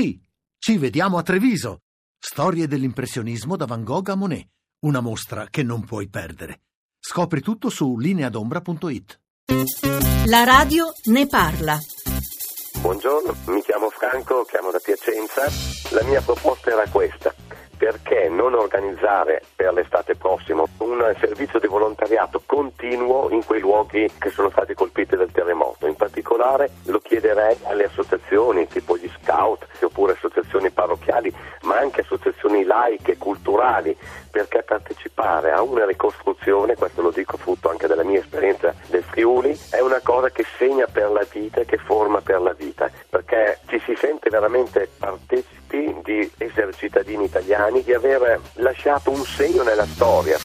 Sì, ci vediamo a Treviso. Storie dell'impressionismo da Van Gogh a Monet. Una mostra che non puoi perdere. Scopri tutto su lineadombra.it. La radio ne parla. Buongiorno, mi chiamo Franco, chiamo da Piacenza. La mia proposta era questa. Perché non organizzare per l'estate prossima un servizio di volontariato continuo in quei luoghi che sono stati colpiti dal particolare lo chiederei alle associazioni tipo gli scout oppure associazioni parrocchiali, ma anche associazioni laiche, culturali, perché partecipare a una ricostruzione, questo lo dico frutto anche della mia esperienza del Friuli, è una cosa che segna per la vita e che forma per la vita, perché ci si sente veramente partecipi di essere cittadini italiani, di aver lasciato un segno nella storia.